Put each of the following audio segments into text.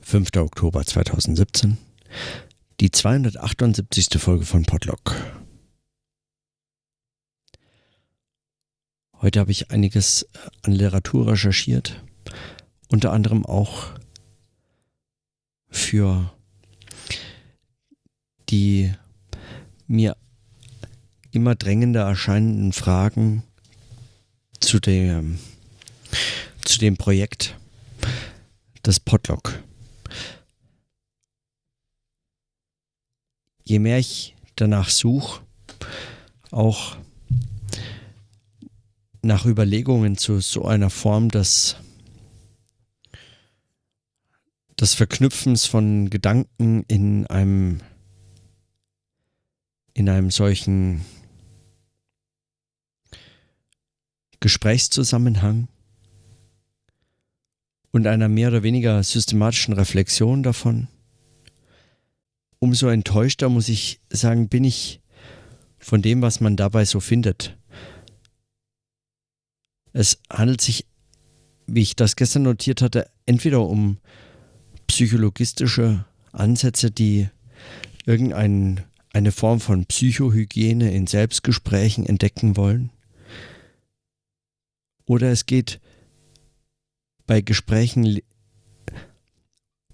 5. Oktober 2017, die 278. Folge von Podlock. Heute habe ich einiges an Literatur recherchiert, unter anderem auch für die mir immer drängender erscheinenden Fragen zu dem, zu dem Projekt des Podlock. Je mehr ich danach suche, auch nach Überlegungen zu so einer Form des, des Verknüpfens von Gedanken in einem, in einem solchen Gesprächszusammenhang und einer mehr oder weniger systematischen Reflexion davon umso enttäuschter, muss ich sagen, bin ich von dem, was man dabei so findet. Es handelt sich, wie ich das gestern notiert hatte, entweder um psychologistische Ansätze, die irgendeine Form von Psychohygiene in Selbstgesprächen entdecken wollen, oder es geht bei Gesprächen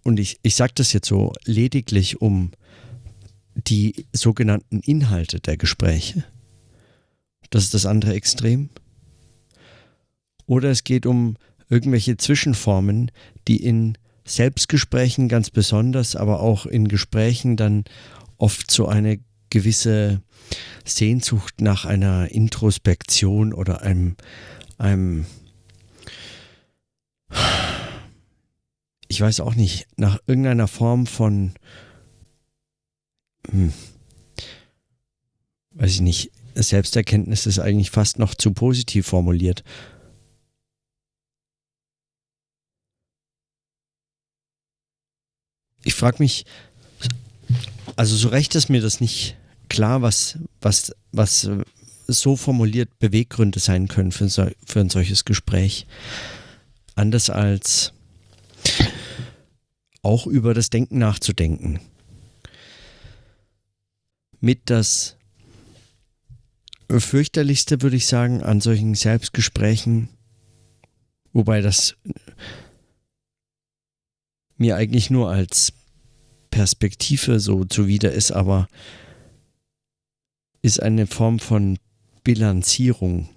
und ich, ich sage das jetzt so lediglich um die sogenannten Inhalte der Gespräche. Das ist das andere Extrem. Oder es geht um irgendwelche Zwischenformen, die in Selbstgesprächen ganz besonders, aber auch in Gesprächen dann oft so eine gewisse Sehnsucht nach einer Introspektion oder einem, einem ich weiß auch nicht, nach irgendeiner Form von, hm, weiß ich nicht, Selbsterkenntnis ist eigentlich fast noch zu positiv formuliert. Ich frage mich, also so recht ist mir das nicht klar, was, was, was so formuliert Beweggründe sein können für, für ein solches Gespräch. Anders als auch über das Denken nachzudenken. Mit das fürchterlichste, würde ich sagen, an solchen Selbstgesprächen, wobei das mir eigentlich nur als Perspektive so zuwider ist, aber ist eine Form von Bilanzierung.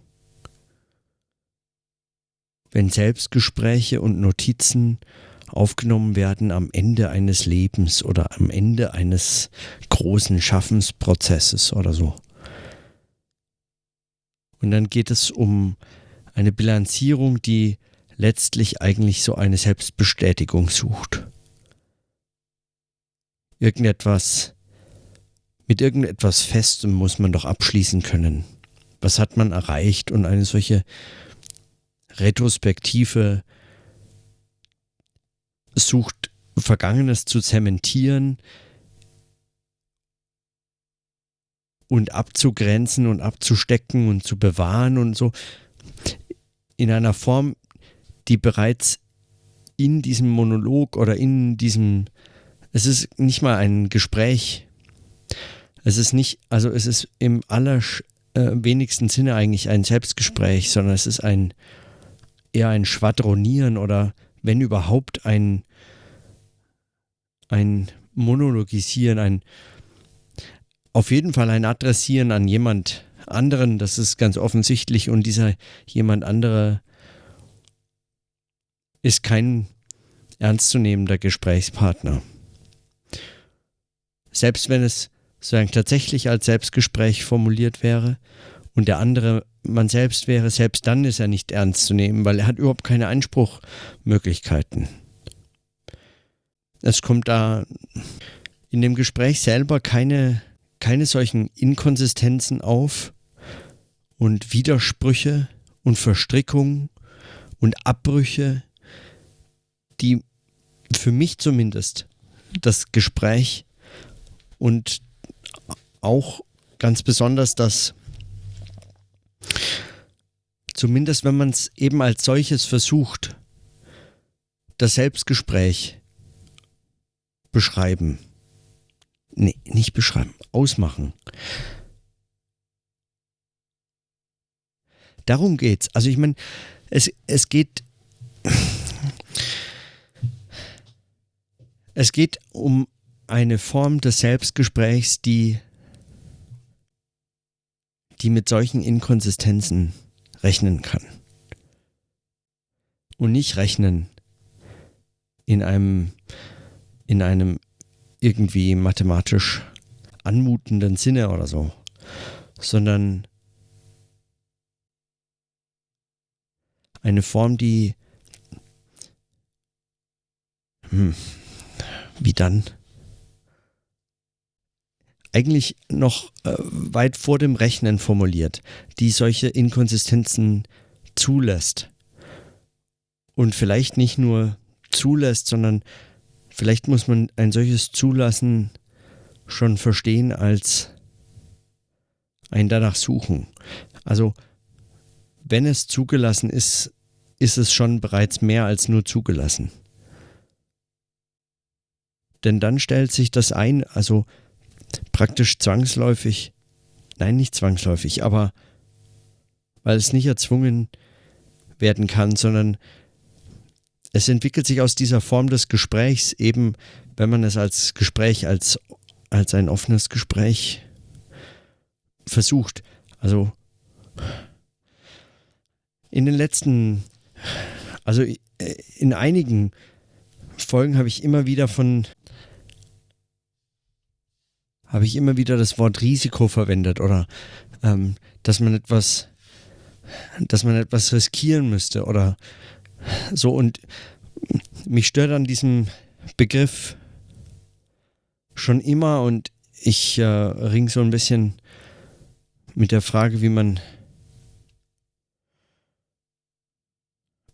Wenn Selbstgespräche und Notizen aufgenommen werden am Ende eines Lebens oder am Ende eines großen Schaffensprozesses oder so. Und dann geht es um eine Bilanzierung, die letztlich eigentlich so eine Selbstbestätigung sucht. Irgendetwas, mit irgendetwas Festem muss man doch abschließen können. Was hat man erreicht? Und eine solche retrospektive sucht Vergangenes zu zementieren und abzugrenzen und abzustecken und zu bewahren und so. In einer Form, die bereits in diesem Monolog oder in diesem, es ist nicht mal ein Gespräch, es ist nicht, also es ist im allerwenigsten äh, Sinne eigentlich ein Selbstgespräch, sondern es ist ein eher ein Schwadronieren oder wenn überhaupt ein ein Monologisieren, ein auf jeden Fall ein Adressieren an jemand anderen, das ist ganz offensichtlich und dieser jemand andere ist kein ernstzunehmender Gesprächspartner. Selbst wenn es sozusagen tatsächlich als Selbstgespräch formuliert wäre und der andere man selbst wäre, selbst dann ist er nicht ernst zu nehmen, weil er hat überhaupt keine Einspruchmöglichkeiten. Es kommt da in dem Gespräch selber keine, keine solchen Inkonsistenzen auf und Widersprüche und Verstrickungen und Abbrüche, die für mich zumindest das Gespräch und auch ganz besonders das, zumindest wenn man es eben als solches versucht, das Selbstgespräch beschreiben. Nee, nicht beschreiben, ausmachen. Darum geht's. Also ich meine, es, es geht. Es geht um eine Form des Selbstgesprächs, die, die mit solchen Inkonsistenzen rechnen kann. Und nicht rechnen in einem, in einem irgendwie mathematisch anmutenden Sinne oder so, sondern eine Form, die hm, wie dann? Eigentlich noch äh, weit vor dem Rechnen formuliert, die solche Inkonsistenzen zulässt. Und vielleicht nicht nur zulässt, sondern vielleicht muss man ein solches Zulassen schon verstehen als ein danach suchen. Also wenn es zugelassen ist, ist es schon bereits mehr als nur zugelassen. Denn dann stellt sich das ein, also praktisch zwangsläufig, nein, nicht zwangsläufig, aber weil es nicht erzwungen werden kann, sondern es entwickelt sich aus dieser Form des Gesprächs eben, wenn man es als Gespräch, als, als ein offenes Gespräch versucht. Also in den letzten, also in einigen Folgen habe ich immer wieder von, habe ich immer wieder das Wort Risiko verwendet oder ähm, dass man etwas, dass man etwas riskieren müsste oder so und mich stört an diesem Begriff schon immer und ich äh, ring so ein bisschen mit der Frage, wie man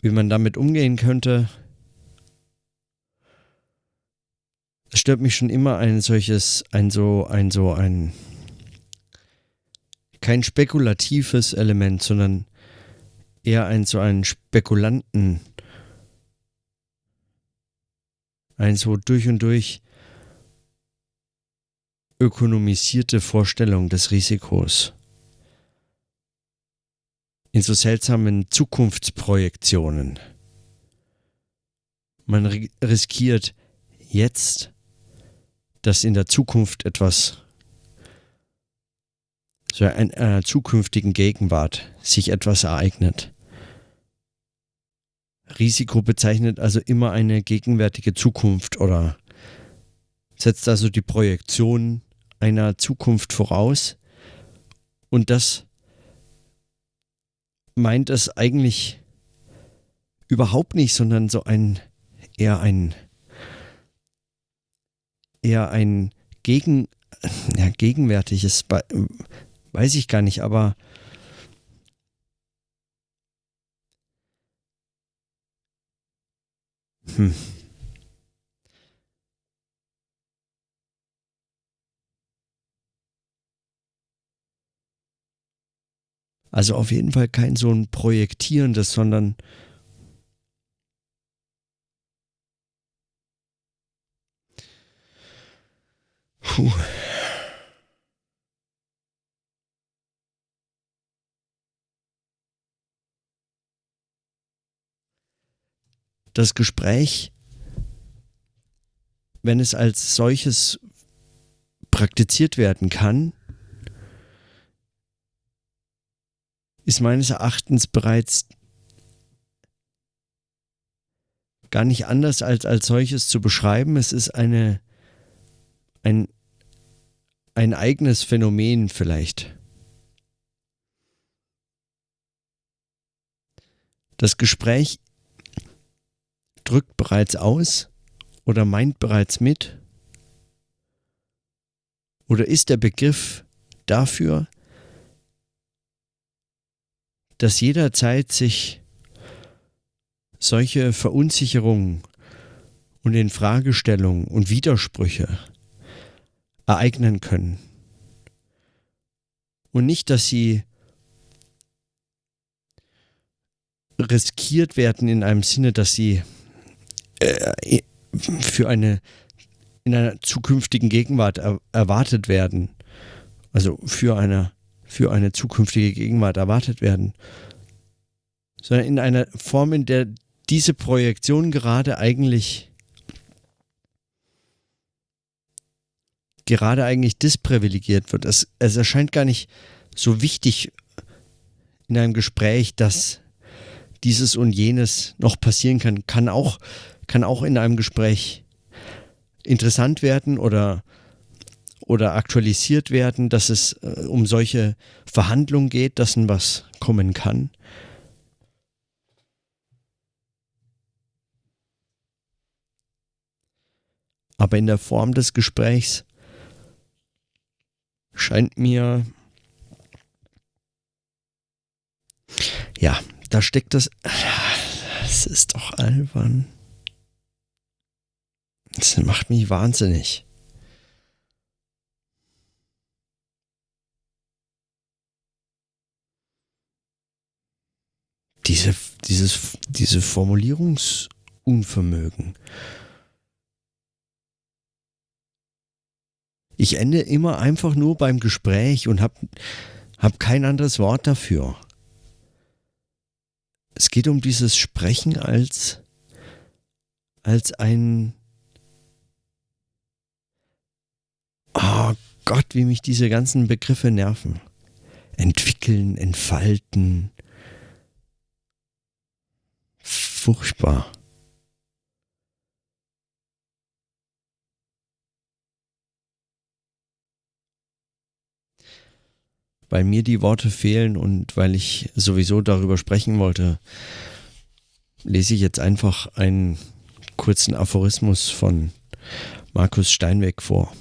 wie man damit umgehen könnte. Es stört mich schon immer ein solches, ein so, ein so, ein kein spekulatives Element, sondern eher ein so ein Spekulanten, ein so durch und durch ökonomisierte Vorstellung des Risikos in so seltsamen Zukunftsprojektionen. Man riskiert jetzt, dass in der Zukunft etwas, so in einer zukünftigen Gegenwart sich etwas ereignet. Risiko bezeichnet also immer eine gegenwärtige Zukunft oder setzt also die Projektion einer Zukunft voraus und das meint es eigentlich überhaupt nicht, sondern so ein eher ein eher ein gegen ja, gegenwärtiges weiß ich gar nicht, aber hm. Also auf jeden Fall kein so ein projektierendes, sondern Puh. Das Gespräch, wenn es als solches praktiziert werden kann, ist meines Erachtens bereits gar nicht anders als als solches zu beschreiben. Es ist eine, ein, ein eigenes Phänomen vielleicht. Das Gespräch drückt bereits aus oder meint bereits mit oder ist der Begriff dafür, dass jederzeit sich solche Verunsicherungen und Infragestellungen und Widersprüche ereignen können. Und nicht, dass sie riskiert werden in einem Sinne, dass sie äh, für eine in einer zukünftigen Gegenwart er, erwartet werden. Also für eine, für eine zukünftige Gegenwart erwartet werden. Sondern in einer Form, in der diese Projektion gerade eigentlich gerade eigentlich disprivilegiert wird. Es, es erscheint gar nicht so wichtig in einem Gespräch, dass dieses und jenes noch passieren kann, kann auch, kann auch in einem Gespräch interessant werden oder, oder aktualisiert werden, dass es äh, um solche Verhandlungen geht, dass ein was kommen kann. Aber in der Form des Gesprächs scheint mir, ja, da steckt das, das ist doch albern. Das macht mich wahnsinnig. Diese, dieses, diese Formulierungsunvermögen. Ich ende immer einfach nur beim Gespräch und habe hab kein anderes Wort dafür. Es geht um dieses Sprechen als, als ein... Oh Gott, wie mich diese ganzen Begriffe nerven. Entwickeln, entfalten. Furchtbar. Weil mir die Worte fehlen und weil ich sowieso darüber sprechen wollte, lese ich jetzt einfach einen kurzen Aphorismus von Markus Steinweg vor.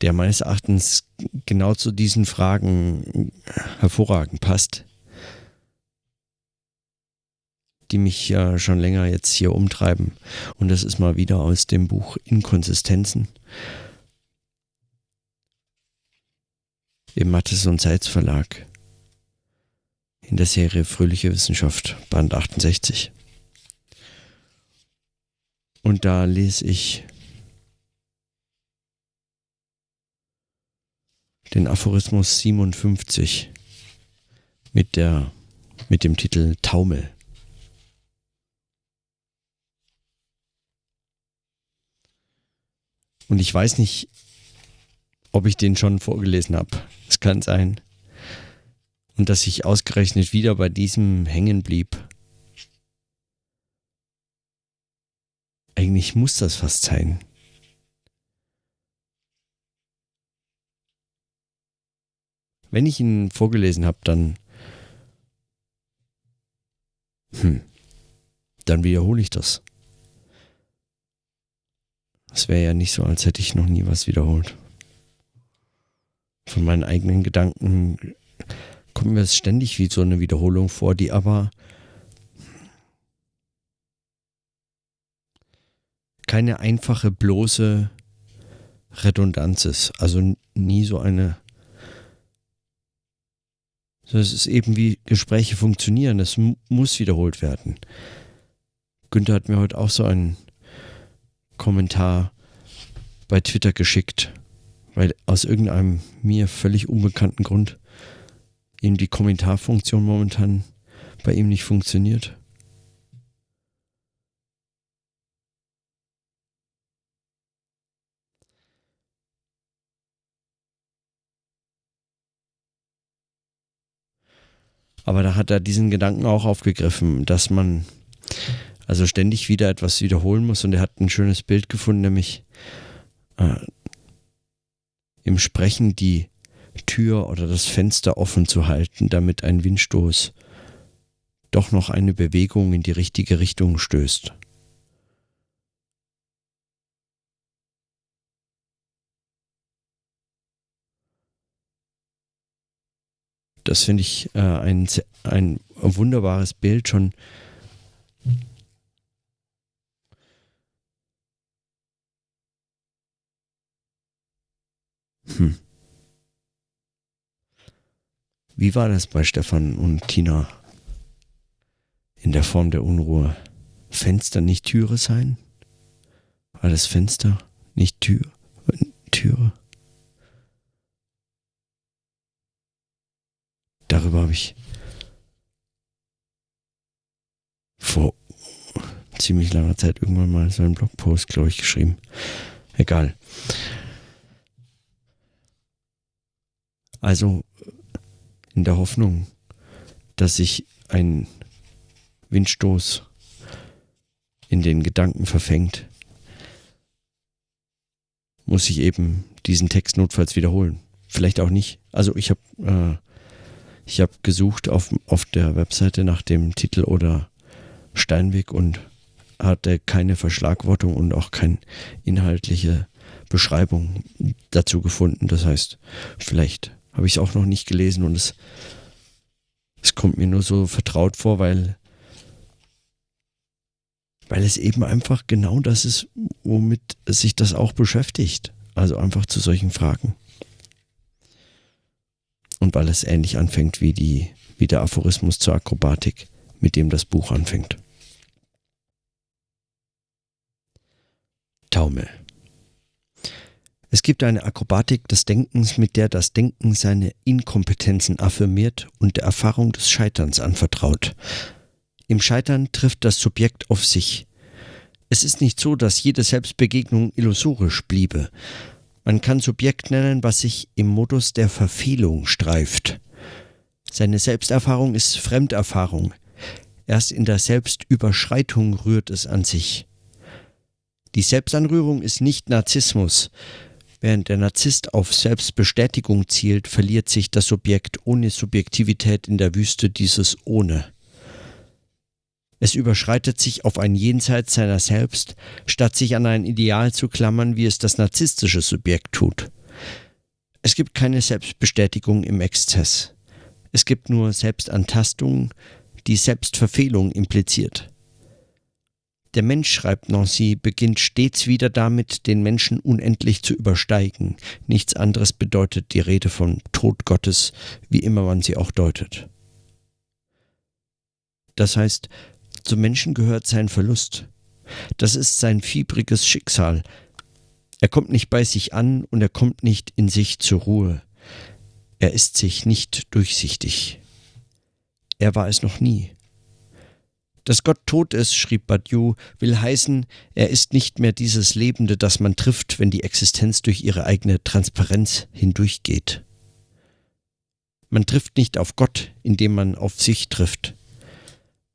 Der meines Erachtens genau zu diesen Fragen hervorragend passt, die mich ja schon länger jetzt hier umtreiben. Und das ist mal wieder aus dem Buch Inkonsistenzen im Mattes und Seitz Verlag in der Serie Fröhliche Wissenschaft, Band 68. Und da lese ich den Aphorismus 57 mit, der, mit dem Titel Taumel. Und ich weiß nicht, ob ich den schon vorgelesen habe. Es kann sein. Und dass ich ausgerechnet wieder bei diesem hängen blieb. Eigentlich muss das fast sein. Wenn ich ihn vorgelesen habe, dann... Hm. Dann wiederhole ich das. Es wäre ja nicht so, als hätte ich noch nie was wiederholt von meinen eigenen Gedanken kommt mir ständig wie so eine Wiederholung vor, die aber keine einfache, bloße Redundanz ist. Also nie so eine. Es ist eben wie Gespräche funktionieren. Das muss wiederholt werden. Günther hat mir heute auch so einen Kommentar bei Twitter geschickt weil aus irgendeinem mir völlig unbekannten Grund eben die Kommentarfunktion momentan bei ihm nicht funktioniert. Aber da hat er diesen Gedanken auch aufgegriffen, dass man also ständig wieder etwas wiederholen muss. Und er hat ein schönes Bild gefunden, nämlich äh, im Sprechen die Tür oder das Fenster offen zu halten, damit ein Windstoß doch noch eine Bewegung in die richtige Richtung stößt. Das finde ich äh, ein, ein wunderbares Bild schon Hm. Wie war das bei Stefan und Tina in der Form der Unruhe Fenster nicht Türe sein? War das Fenster nicht Tür? Türe? Darüber habe ich vor ziemlich langer Zeit irgendwann mal so einen Blogpost, glaube ich, geschrieben. Egal. Also in der Hoffnung, dass sich ein Windstoß in den Gedanken verfängt, muss ich eben diesen Text notfalls wiederholen. Vielleicht auch nicht. Also ich habe äh, ich gesucht auf, auf der Webseite nach dem Titel oder Steinweg und hatte keine Verschlagwortung und auch keine inhaltliche Beschreibung dazu gefunden. Das heißt, vielleicht habe ich auch noch nicht gelesen und es, es kommt mir nur so vertraut vor, weil, weil es eben einfach genau das ist, womit sich das auch beschäftigt. Also einfach zu solchen Fragen. Und weil es ähnlich anfängt wie, die, wie der Aphorismus zur Akrobatik, mit dem das Buch anfängt. Taumel. Es gibt eine Akrobatik des Denkens, mit der das Denken seine Inkompetenzen affirmiert und der Erfahrung des Scheiterns anvertraut. Im Scheitern trifft das Subjekt auf sich. Es ist nicht so, dass jede Selbstbegegnung illusorisch bliebe. Man kann Subjekt nennen, was sich im Modus der Verfehlung streift. Seine Selbsterfahrung ist Fremderfahrung. Erst in der Selbstüberschreitung rührt es an sich. Die Selbstanrührung ist nicht Narzissmus. Während der Narzisst auf Selbstbestätigung zielt, verliert sich das Subjekt ohne Subjektivität in der Wüste dieses Ohne. Es überschreitet sich auf ein Jenseits seiner selbst, statt sich an ein Ideal zu klammern, wie es das narzisstische Subjekt tut. Es gibt keine Selbstbestätigung im Exzess. Es gibt nur Selbstantastung, die Selbstverfehlung impliziert. Der Mensch, schreibt Nancy, beginnt stets wieder damit, den Menschen unendlich zu übersteigen. Nichts anderes bedeutet die Rede von Tod Gottes, wie immer man sie auch deutet. Das heißt, zum Menschen gehört sein Verlust. Das ist sein fiebriges Schicksal. Er kommt nicht bei sich an und er kommt nicht in sich zur Ruhe. Er ist sich nicht durchsichtig. Er war es noch nie. Dass Gott tot ist, schrieb Badiou, will heißen, er ist nicht mehr dieses Lebende, das man trifft, wenn die Existenz durch ihre eigene Transparenz hindurchgeht. Man trifft nicht auf Gott, indem man auf sich trifft.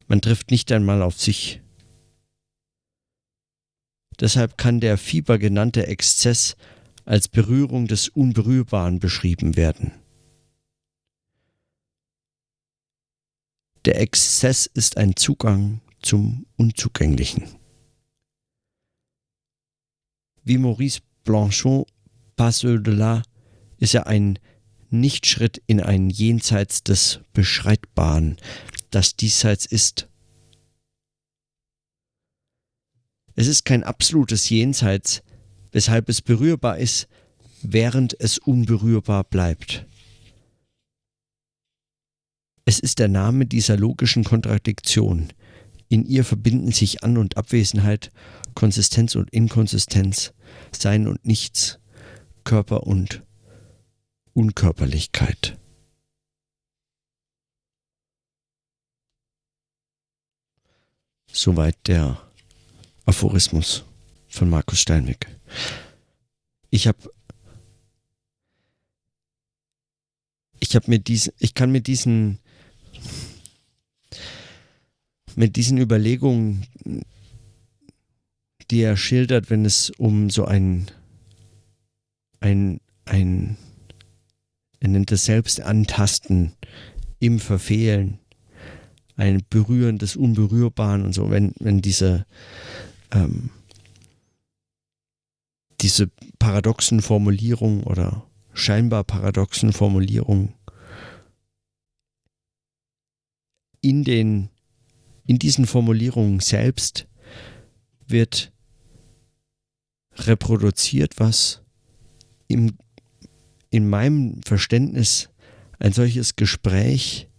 Man trifft nicht einmal auf sich. Deshalb kann der Fieber genannte Exzess als Berührung des Unberührbaren beschrieben werden. Der Exzess ist ein Zugang zum Unzugänglichen. Wie Maurice Blanchot Passe au-delà ist er ein Nichtschritt in ein Jenseits des Beschreitbaren, das Diesseits ist. Es ist kein absolutes Jenseits, weshalb es berührbar ist, während es unberührbar bleibt. Es ist der Name dieser logischen Kontradiktion. In ihr verbinden sich An- und Abwesenheit, Konsistenz und Inkonsistenz, Sein und Nichts, Körper und Unkörperlichkeit. Soweit der Aphorismus von Markus Steinweg. Ich habe ich habe mir diesen ich kann mir diesen mit diesen Überlegungen, die er schildert, wenn es um so ein, ein, ein, er nennt es selbst im Verfehlen, ein Berühren des Unberührbaren und so, wenn, wenn diese, ähm, diese paradoxen Formulierungen oder scheinbar paradoxen Formulierungen in den in diesen Formulierungen selbst wird reproduziert, was im, in meinem Verständnis ein solches Gespräch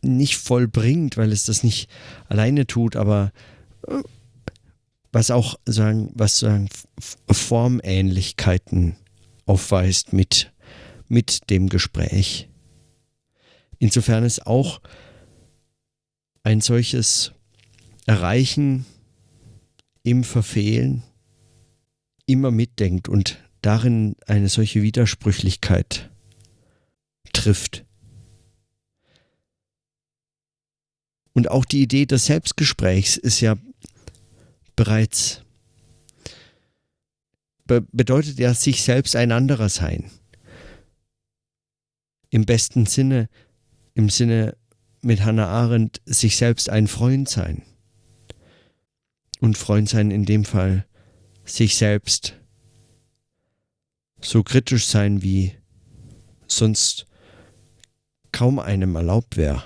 nicht vollbringt, weil es das nicht alleine tut, aber äh, was auch sagen, was sagen Formähnlichkeiten aufweist mit, mit dem Gespräch. Insofern ist auch ein solches Erreichen im Verfehlen immer mitdenkt und darin eine solche Widersprüchlichkeit trifft. Und auch die Idee des Selbstgesprächs ist ja bereits, be bedeutet ja sich selbst ein anderer sein. Im besten Sinne, im Sinne mit Hannah Arendt, sich selbst ein Freund sein. Und Freund sein in dem Fall sich selbst so kritisch sein, wie sonst kaum einem erlaubt wäre.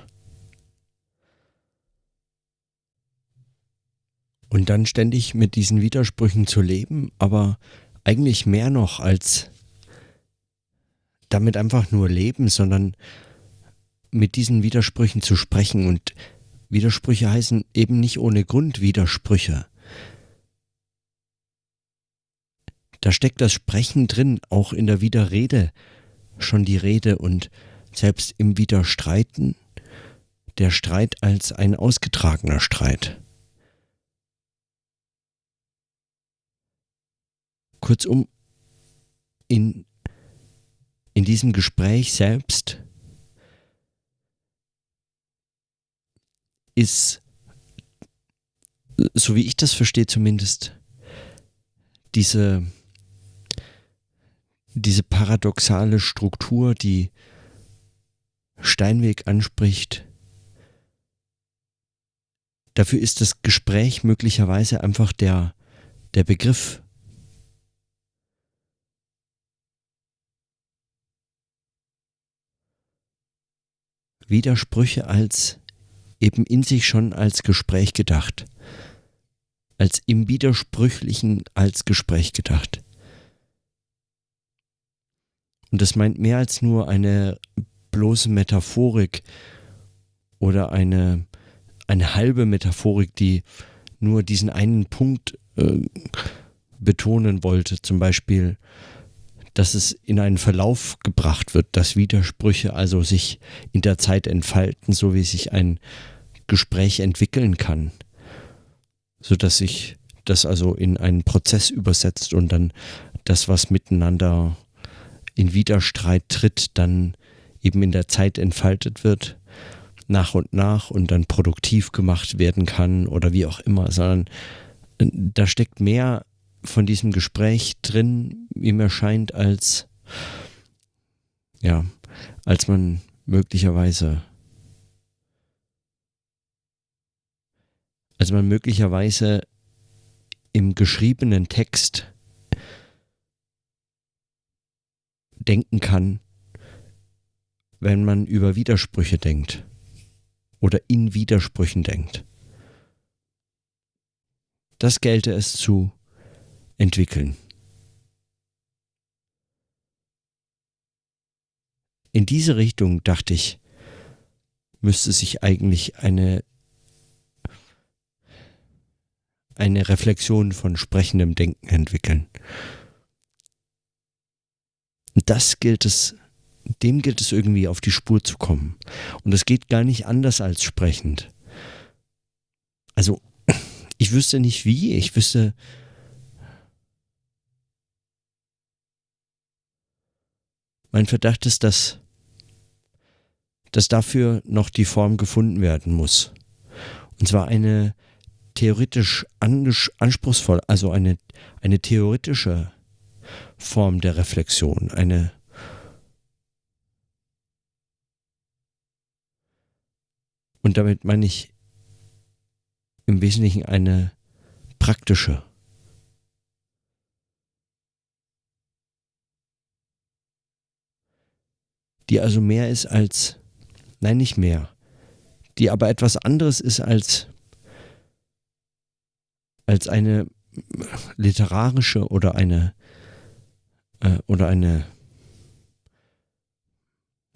Und dann ständig mit diesen Widersprüchen zu leben, aber eigentlich mehr noch als damit einfach nur leben, sondern mit diesen Widersprüchen zu sprechen. Und Widersprüche heißen eben nicht ohne Grund Widersprüche. Da steckt das Sprechen drin, auch in der Widerrede schon die Rede und selbst im Widerstreiten der Streit als ein ausgetragener Streit. Kurzum, in, in diesem Gespräch selbst ist, so wie ich das verstehe zumindest, diese, diese paradoxale Struktur, die Steinweg anspricht, dafür ist das Gespräch möglicherweise einfach der, der Begriff. Widersprüche als eben in sich schon als Gespräch gedacht, als im Widersprüchlichen als Gespräch gedacht. Und das meint mehr als nur eine bloße Metaphorik oder eine, eine halbe Metaphorik, die nur diesen einen Punkt äh, betonen wollte, zum Beispiel dass es in einen Verlauf gebracht wird, dass Widersprüche also sich in der Zeit entfalten, so wie sich ein Gespräch entwickeln kann, sodass sich das also in einen Prozess übersetzt und dann das, was miteinander in Widerstreit tritt, dann eben in der Zeit entfaltet wird, nach und nach und dann produktiv gemacht werden kann oder wie auch immer, sondern äh, da steckt mehr von diesem Gespräch drin, wie mir scheint, als ja, als man möglicherweise als man möglicherweise im geschriebenen Text denken kann, wenn man über Widersprüche denkt oder in Widersprüchen denkt. Das gelte es zu entwickeln. In diese Richtung, dachte ich, müsste sich eigentlich eine, eine Reflexion von sprechendem Denken entwickeln. Das gilt es, dem gilt es irgendwie auf die Spur zu kommen. Und es geht gar nicht anders als sprechend. Also, ich wüsste nicht wie, ich wüsste, Mein Verdacht ist, dass, dass dafür noch die Form gefunden werden muss. Und zwar eine theoretisch anspruchsvoll, also eine, eine theoretische Form der Reflexion, eine Und damit meine ich im Wesentlichen eine praktische. die also mehr ist als, nein, nicht mehr, die aber etwas anderes ist als, als eine literarische oder eine, äh, oder eine,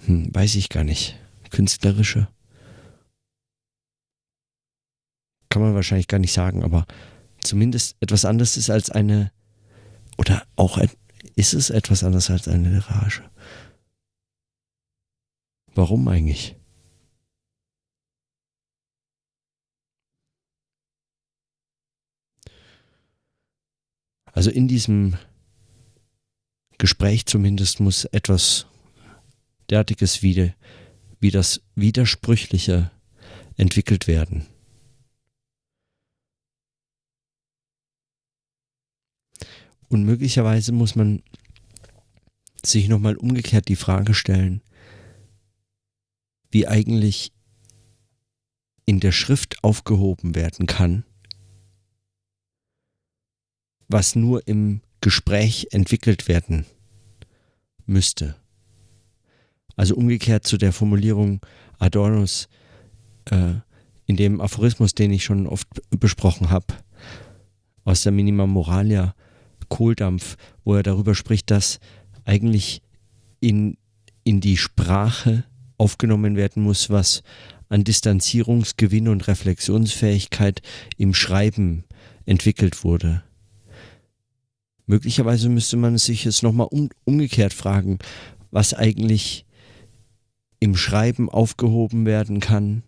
hm, weiß ich gar nicht, künstlerische. Kann man wahrscheinlich gar nicht sagen, aber zumindest etwas anderes ist als eine, oder auch ist es etwas anderes als eine Literarische. Warum eigentlich? Also in diesem Gespräch zumindest muss etwas derartiges wie, wie das Widersprüchliche entwickelt werden. Und möglicherweise muss man sich nochmal umgekehrt die Frage stellen, wie eigentlich in der Schrift aufgehoben werden kann, was nur im Gespräch entwickelt werden müsste. Also umgekehrt zu der Formulierung Adornos äh, in dem Aphorismus, den ich schon oft besprochen habe, aus der Minima Moralia, Kohldampf, wo er darüber spricht, dass eigentlich in, in die Sprache aufgenommen werden muss, was an Distanzierungsgewinn und Reflexionsfähigkeit im Schreiben entwickelt wurde. Möglicherweise müsste man sich jetzt nochmal um, umgekehrt fragen, was eigentlich im Schreiben aufgehoben werden kann,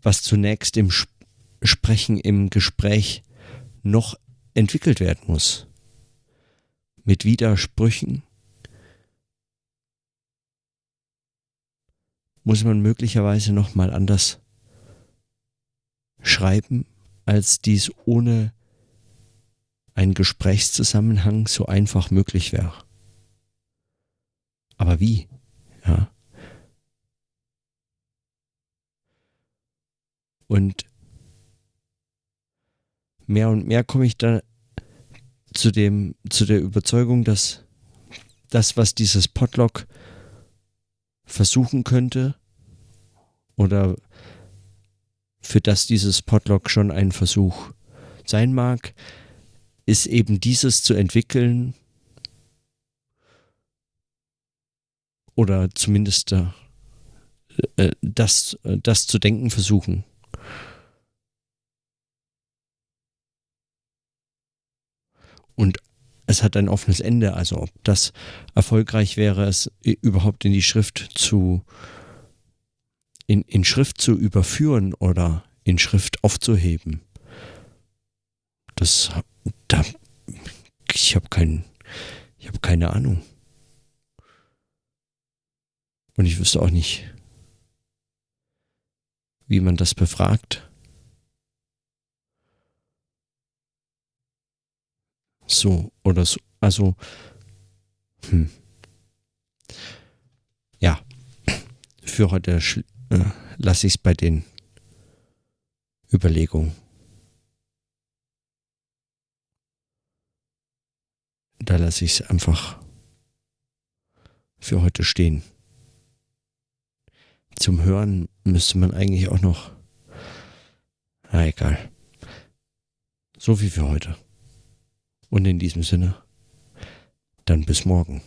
was zunächst im Sprechen, im Gespräch noch entwickelt werden muss. Mit Widersprüchen muss man möglicherweise nochmal anders schreiben, als dies ohne einen Gesprächszusammenhang so einfach möglich wäre. Aber wie? Ja. Und mehr und mehr komme ich da zu dem, zu der Überzeugung, dass das, was dieses Potlock versuchen könnte, oder für das dieses Potlock schon ein Versuch sein mag, ist eben dieses zu entwickeln, oder zumindest äh, äh, das, äh, das zu denken versuchen. Und es hat ein offenes Ende, also ob das erfolgreich wäre, es überhaupt in die Schrift zu, in, in Schrift zu überführen oder in Schrift aufzuheben. Das, da, ich habe kein, ich habe keine Ahnung. Und ich wüsste auch nicht, wie man das befragt. So oder so. Also, hm. ja, für heute äh, lasse ich es bei den Überlegungen. Da lasse ich es einfach für heute stehen zum Hören müsste man eigentlich auch noch. Na egal. So viel für heute. Und in diesem Sinne, dann bis morgen.